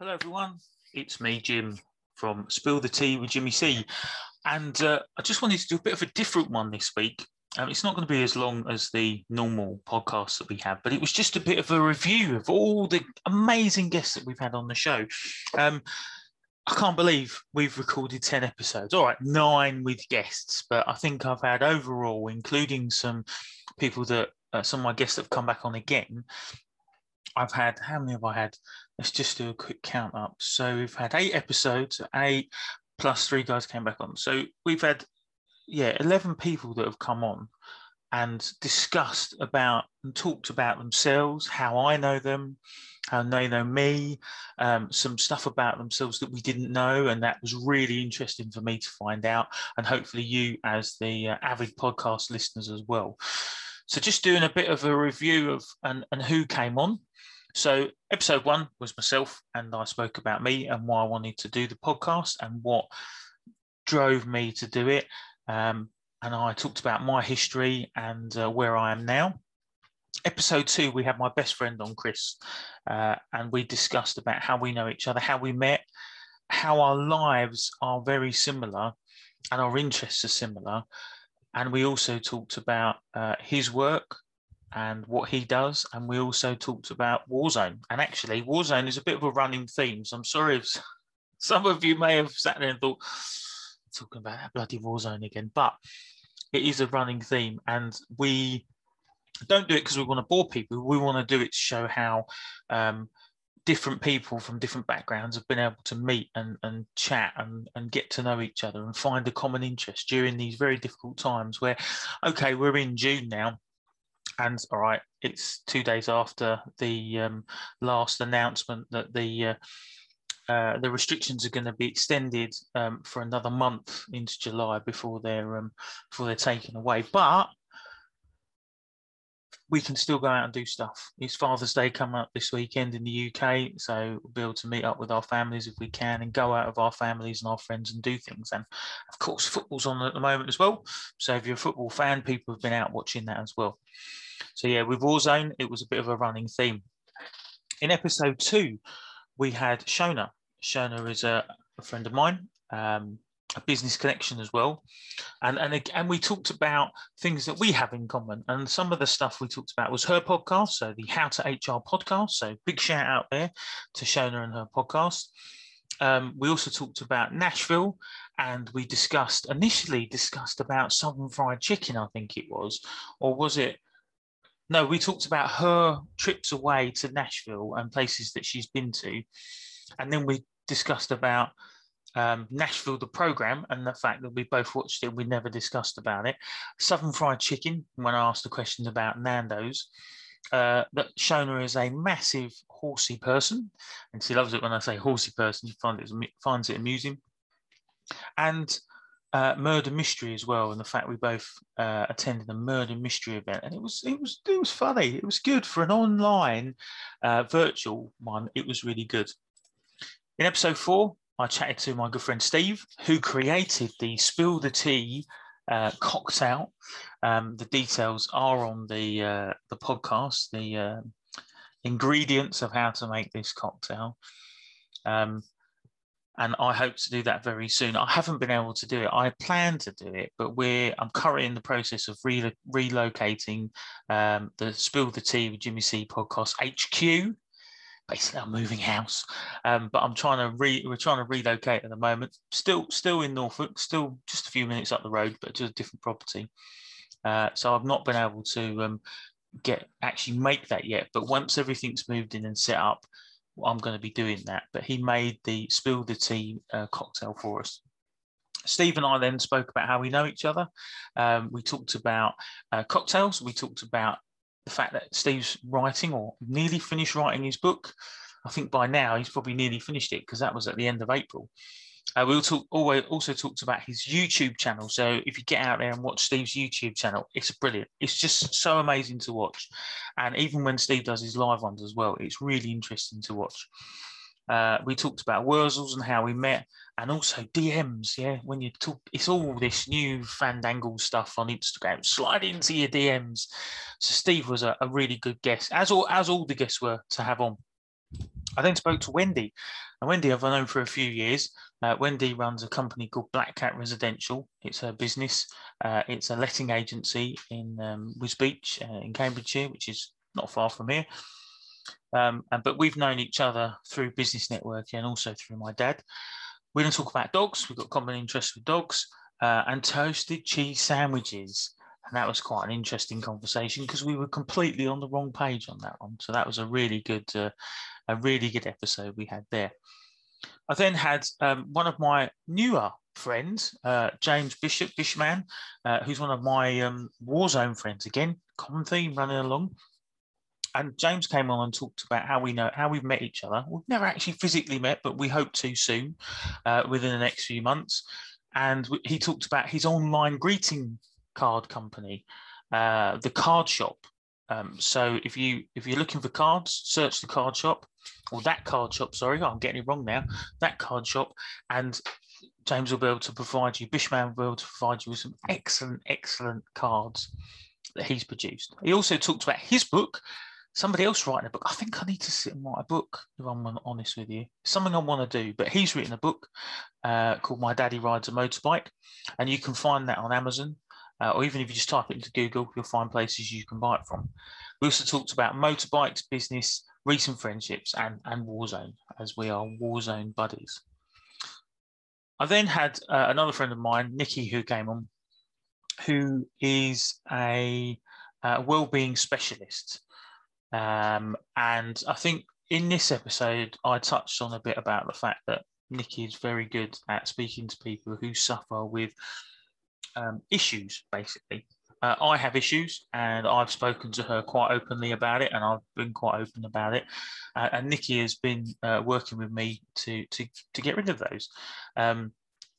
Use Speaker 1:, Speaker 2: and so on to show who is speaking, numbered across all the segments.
Speaker 1: Hello, everyone. It's me, Jim, from Spill the Tea with Jimmy C. And uh, I just wanted to do a bit of a different one this week. Um, it's not going to be as long as the normal podcasts that we have, but it was just a bit of a review of all the amazing guests that we've had on the show. Um, I can't believe we've recorded 10 episodes. All right, nine with guests, but I think I've had overall, including some people that uh, some of my guests have come back on again, I've had, how many have I had? Let's just do a quick count up. So we've had eight episodes, eight plus three guys came back on. So we've had, yeah, 11 people that have come on and discussed about and talked about themselves, how I know them, how they know me, um, some stuff about themselves that we didn't know. And that was really interesting for me to find out. And hopefully you, as the uh, avid podcast listeners, as well. So just doing a bit of a review of and, and who came on. So, episode one was myself, and I spoke about me and why I wanted to do the podcast and what drove me to do it. Um, and I talked about my history and uh, where I am now. Episode two, we had my best friend on, Chris, uh, and we discussed about how we know each other, how we met, how our lives are very similar and our interests are similar. And we also talked about uh, his work and what he does. And we also talked about Warzone. And actually, Warzone is a bit of a running theme. So I'm sorry if some of you may have sat there and thought, talking about that bloody Warzone again. But it is a running theme. And we don't do it because we want to bore people. We want to do it to show how um, different people from different backgrounds have been able to meet and, and chat and, and get to know each other and find a common interest during these very difficult times where, okay, we're in June now and all right, it's two days after the um, last announcement that the uh, uh, the restrictions are going to be extended um, for another month into July before they're um, before they're taken away. But we can still go out and do stuff. It's Father's Day coming up this weekend in the UK, so we'll be able to meet up with our families if we can and go out of our families and our friends and do things. And of course, football's on at the moment as well. So if you're a football fan, people have been out watching that as well. So yeah, with Warzone, it was a bit of a running theme. In episode two, we had Shona. Shona is a, a friend of mine, um, a business connection as well, and and and we talked about things that we have in common. And some of the stuff we talked about was her podcast, so the How to HR podcast. So big shout out there to Shona and her podcast. Um, we also talked about Nashville and we discussed initially discussed about southern fried chicken i think it was or was it no, we talked about her trips away to Nashville and places that she's been to. And then we discussed about um, Nashville, the program, and the fact that we both watched it. We never discussed about it. Southern Fried Chicken, when I asked the questions about Nando's, uh, that Shona is a massive horsey person, and she loves it when I say horsey person. She finds it, finds it amusing. And uh, murder mystery as well, and the fact we both uh, attended a murder mystery event, and it was it was it was funny. It was good for an online uh, virtual one. It was really good. In episode four, I chatted to my good friend Steve, who created the Spill the Tea uh, cocktail. Um, the details are on the uh, the podcast. The uh, ingredients of how to make this cocktail. Um, and I hope to do that very soon. I haven't been able to do it. I plan to do it, but we're I'm currently in the process of re- relocating um, the Spill the Tea with Jimmy C podcast HQ. Basically, I'm moving house, um, but I'm trying to re we're trying to relocate at the moment. Still, still in Norfolk, still just a few minutes up the road, but just a different property. Uh, so I've not been able to um, get actually make that yet. But once everything's moved in and set up, I'm going to be doing that. But he made the spill the tea uh, cocktail for us. Steve and I then spoke about how we know each other. Um, we talked about uh, cocktails. We talked about the fact that Steve's writing or nearly finished writing his book. I think by now he's probably nearly finished it because that was at the end of April. Uh, we talk, also talked about his YouTube channel. So if you get out there and watch Steve's YouTube channel, it's brilliant. It's just so amazing to watch. And even when Steve does his live ones as well, it's really interesting to watch. Uh, we talked about Wurzels and how we met, and also DMs. Yeah, when you talk, it's all this new fandangle stuff on Instagram. Slide into your DMs. So Steve was a, a really good guest, as all as all the guests were to have on. I then spoke to Wendy. And Wendy, I've known for a few years. Uh, Wendy runs a company called Black Cat Residential. It's her business. Uh, it's a letting agency in um, Wisbech uh, in Cambridgeshire, which is not far from here. Um, and, but we've known each other through business networking and also through my dad. We're going to talk about dogs. We've got common interests with dogs uh, and toasted cheese sandwiches. And that was quite an interesting conversation because we were completely on the wrong page on that one. So that was a really good, uh, a really good episode we had there. I then had um, one of my newer friends, uh, James Bishop Bishman, uh, who's one of my um, Warzone friends. Again, common theme running along. And James came on and talked about how we know how we've met each other. We've never actually physically met, but we hope to soon, uh, within the next few months. And he talked about his online greeting card company, uh, the Card Shop. Um, so if you if you're looking for cards, search the Card Shop, or that Card Shop. Sorry, I'm getting it wrong now. That Card Shop, and James will be able to provide you. Bishman will be able to provide you with some excellent, excellent cards that he's produced. He also talked about his book. Somebody else writing a book. I think I need to sit and write a book, if I'm honest with you. Something I want to do. But he's written a book uh, called My Daddy Rides a Motorbike. And you can find that on Amazon uh, or even if you just type it into Google, you'll find places you can buy it from. We also talked about motorbikes, business, recent friendships, and, and Warzone, as we are Warzone buddies. I then had uh, another friend of mine, Nikki, who came on, who is a uh, well-being specialist. Um, and I think in this episode, I touched on a bit about the fact that Nikki is very good at speaking to people who suffer with um, issues, basically. Uh, I have issues, and I've spoken to her quite openly about it, and I've been quite open about it. Uh, and Nikki has been uh, working with me to to to get rid of those. Um,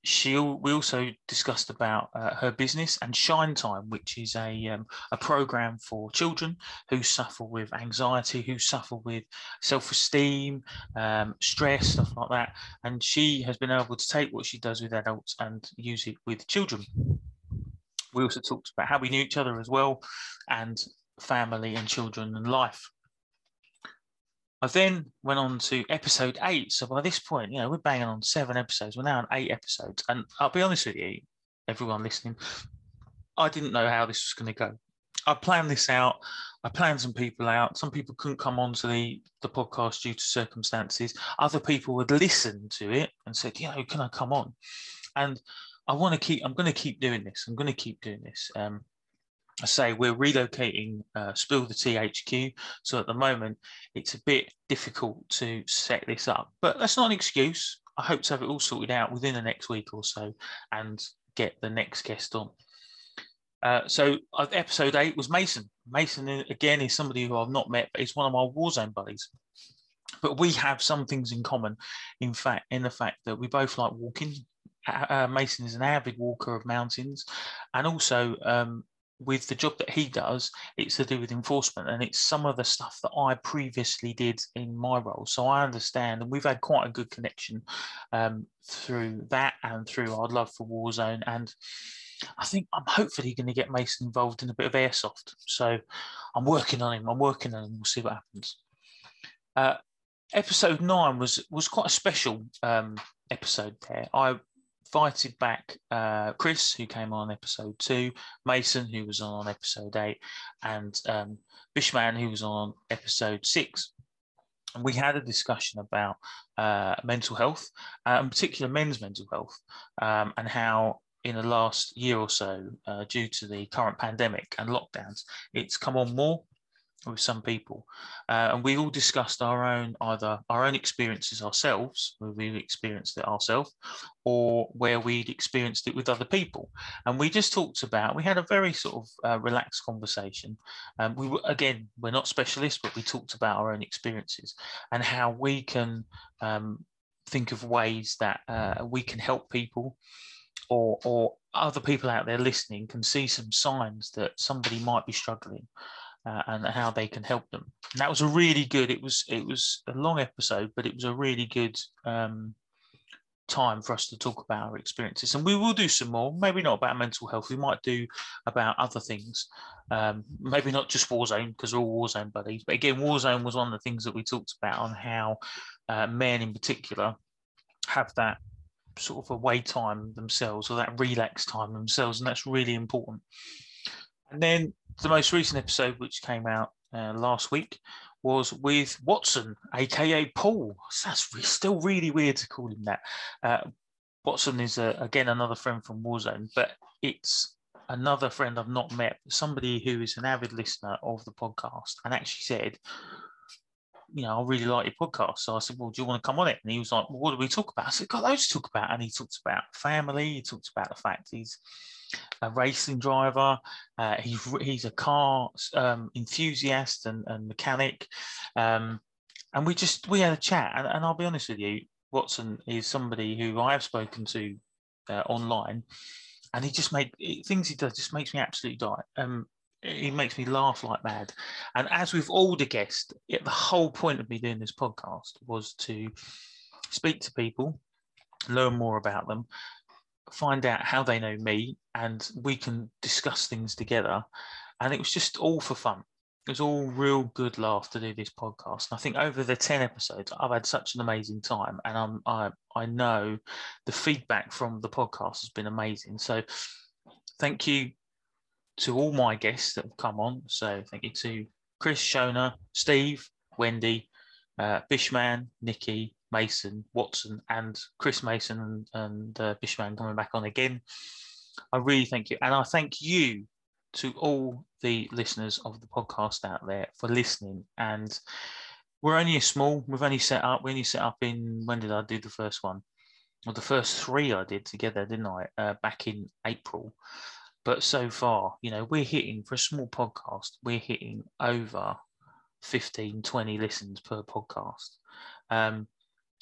Speaker 1: she we also discussed about uh, her business and Shine Time, which is a um, a program for children who suffer with anxiety, who suffer with self esteem, um, stress, stuff like that. And she has been able to take what she does with adults and use it with children. We also talked about how we knew each other as well, and family and children and life. I then went on to episode eight. So by this point, you know, we're banging on seven episodes. We're now on eight episodes. And I'll be honest with you, everyone listening, I didn't know how this was going to go. I planned this out. I planned some people out. Some people couldn't come onto the, the podcast due to circumstances. Other people would listen to it and said, you know, can I come on? And I want to keep, I'm going to keep doing this. I'm going to keep doing this. Um, I say we're relocating uh, Spill the Tea HQ. So at the moment, it's a bit difficult to set this up, but that's not an excuse. I hope to have it all sorted out within the next week or so and get the next guest on. Uh, so uh, episode eight was Mason. Mason uh, again is somebody who I've not met, but he's one of my Warzone buddies. But we have some things in common. In fact, in the fact that we both like walking. Uh, uh Mason is an avid walker of mountains, and also um, with the job that he does, it's to do with enforcement, and it's some of the stuff that I previously did in my role. So I understand, and we've had quite a good connection um, through that and through our love for Warzone. And I think I'm hopefully going to get Mason involved in a bit of airsoft. So I'm working on him. I'm working on him. We'll see what happens. Uh, episode nine was was quite a special um, episode. There, I invited back uh, Chris, who came on episode two, Mason, who was on episode eight, and um, Bishman, who was on episode six. And we had a discussion about uh, mental health, uh, in particular men's mental health, um, and how in the last year or so, uh, due to the current pandemic and lockdowns, it's come on more with some people, uh, and we all discussed our own either our own experiences ourselves, where we experienced it ourselves, or where we'd experienced it with other people. And we just talked about. We had a very sort of uh, relaxed conversation. Um, we were again, we're not specialists, but we talked about our own experiences and how we can um, think of ways that uh, we can help people, or or other people out there listening can see some signs that somebody might be struggling uh, and how they can help them. And that was a really good. It was it was a long episode, but it was a really good um, time for us to talk about our experiences. And we will do some more, maybe not about mental health. We might do about other things. Um, maybe not just Warzone, because we're all Warzone buddies. But again, Warzone was one of the things that we talked about on how uh, men in particular have that sort of away time themselves or that relax time themselves. And that's really important. And then the most recent episode, which came out uh, last week, was with Watson, aka Paul. That's still really weird to call him that. Uh, Watson is uh, again another friend from Warzone, but it's another friend I've not met, somebody who is an avid listener of the podcast, and actually said, you know, I really like your podcast. So I said, well, do you want to come on it? And he was like, well, what do we talk about? I said, got loads to talk about. And he talked about family. He talked about the fact he's a racing driver. Uh, he's he's a car um, enthusiast and, and mechanic. Um, and we just we had a chat. And, and, I'll be honest with you, Watson is somebody who I have spoken to uh, online, and he just made things he does just makes me absolutely die. Um, he makes me laugh like mad. And as with all the guests, the whole point of me doing this podcast was to speak to people, learn more about them, find out how they know me, and we can discuss things together. And it was just all for fun. It was all real good laugh to do this podcast. And I think over the 10 episodes, I've had such an amazing time. And I'm, I, I know the feedback from the podcast has been amazing. So thank you to all my guests that have come on. So thank you to Chris, Shona, Steve, Wendy, uh, Bishman, Nikki, Mason, Watson, and Chris Mason and, and uh, Bishman coming back on again. I really thank you. And I thank you to all the listeners of the podcast out there for listening. And we're only a small, we've only set up, we only set up in, when did I do the first one? Well, the first three I did together, didn't I? Uh, back in April. But so far, you know, we're hitting for a small podcast, we're hitting over 15, 20 listens per podcast. Um,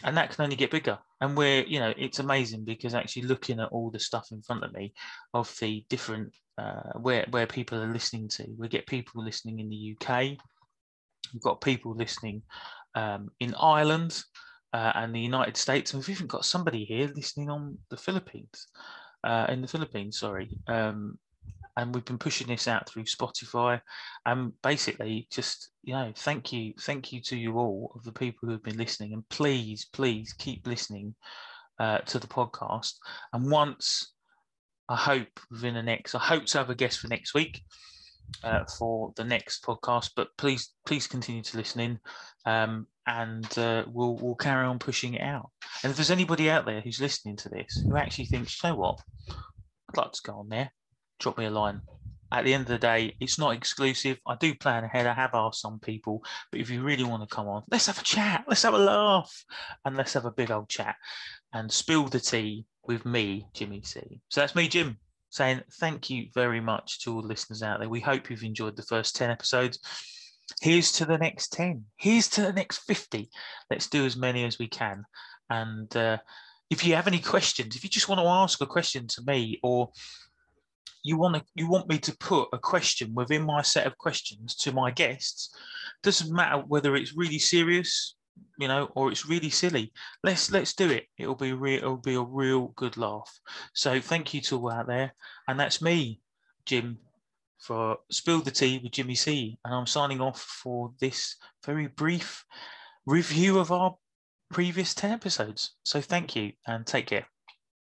Speaker 1: and that can only get bigger. And we're, you know, it's amazing because actually looking at all the stuff in front of me of the different uh, where where people are listening to, we get people listening in the UK. We've got people listening um, in Ireland uh, and the United States, and we've even got somebody here listening on the Philippines uh, in the Philippines, sorry. Um, and we've been pushing this out through Spotify. And basically, just you know, thank you, thank you to you all of the people who have been listening, and please, please keep listening uh, to the podcast. And once, I hope within the next, I hope to have a guest for next week. Uh, for the next podcast, but please, please continue to listen in, um, and uh, we'll we'll carry on pushing it out. And if there's anybody out there who's listening to this who actually thinks, you know what, I'd like to go on there, drop me a line. At the end of the day, it's not exclusive. I do plan ahead. I have asked some people, but if you really want to come on, let's have a chat, let's have a laugh, and let's have a big old chat and spill the tea with me, Jimmy C. So that's me, Jim, saying thank you very much to all the listeners out there. We hope you've enjoyed the first 10 episodes. Here's to the next 10. Here's to the next 50. Let's do as many as we can. And uh, if you have any questions, if you just want to ask a question to me or you want to you want me to put a question within my set of questions to my guests doesn't matter whether it's really serious you know or it's really silly. Let's let's do it. It'll be real it'll be a real good laugh. So thank you to all out there. And that's me jim for spill the tea with jimmy c. And i'm signing off for this very brief review of our previous 10 episodes. So thank you and take care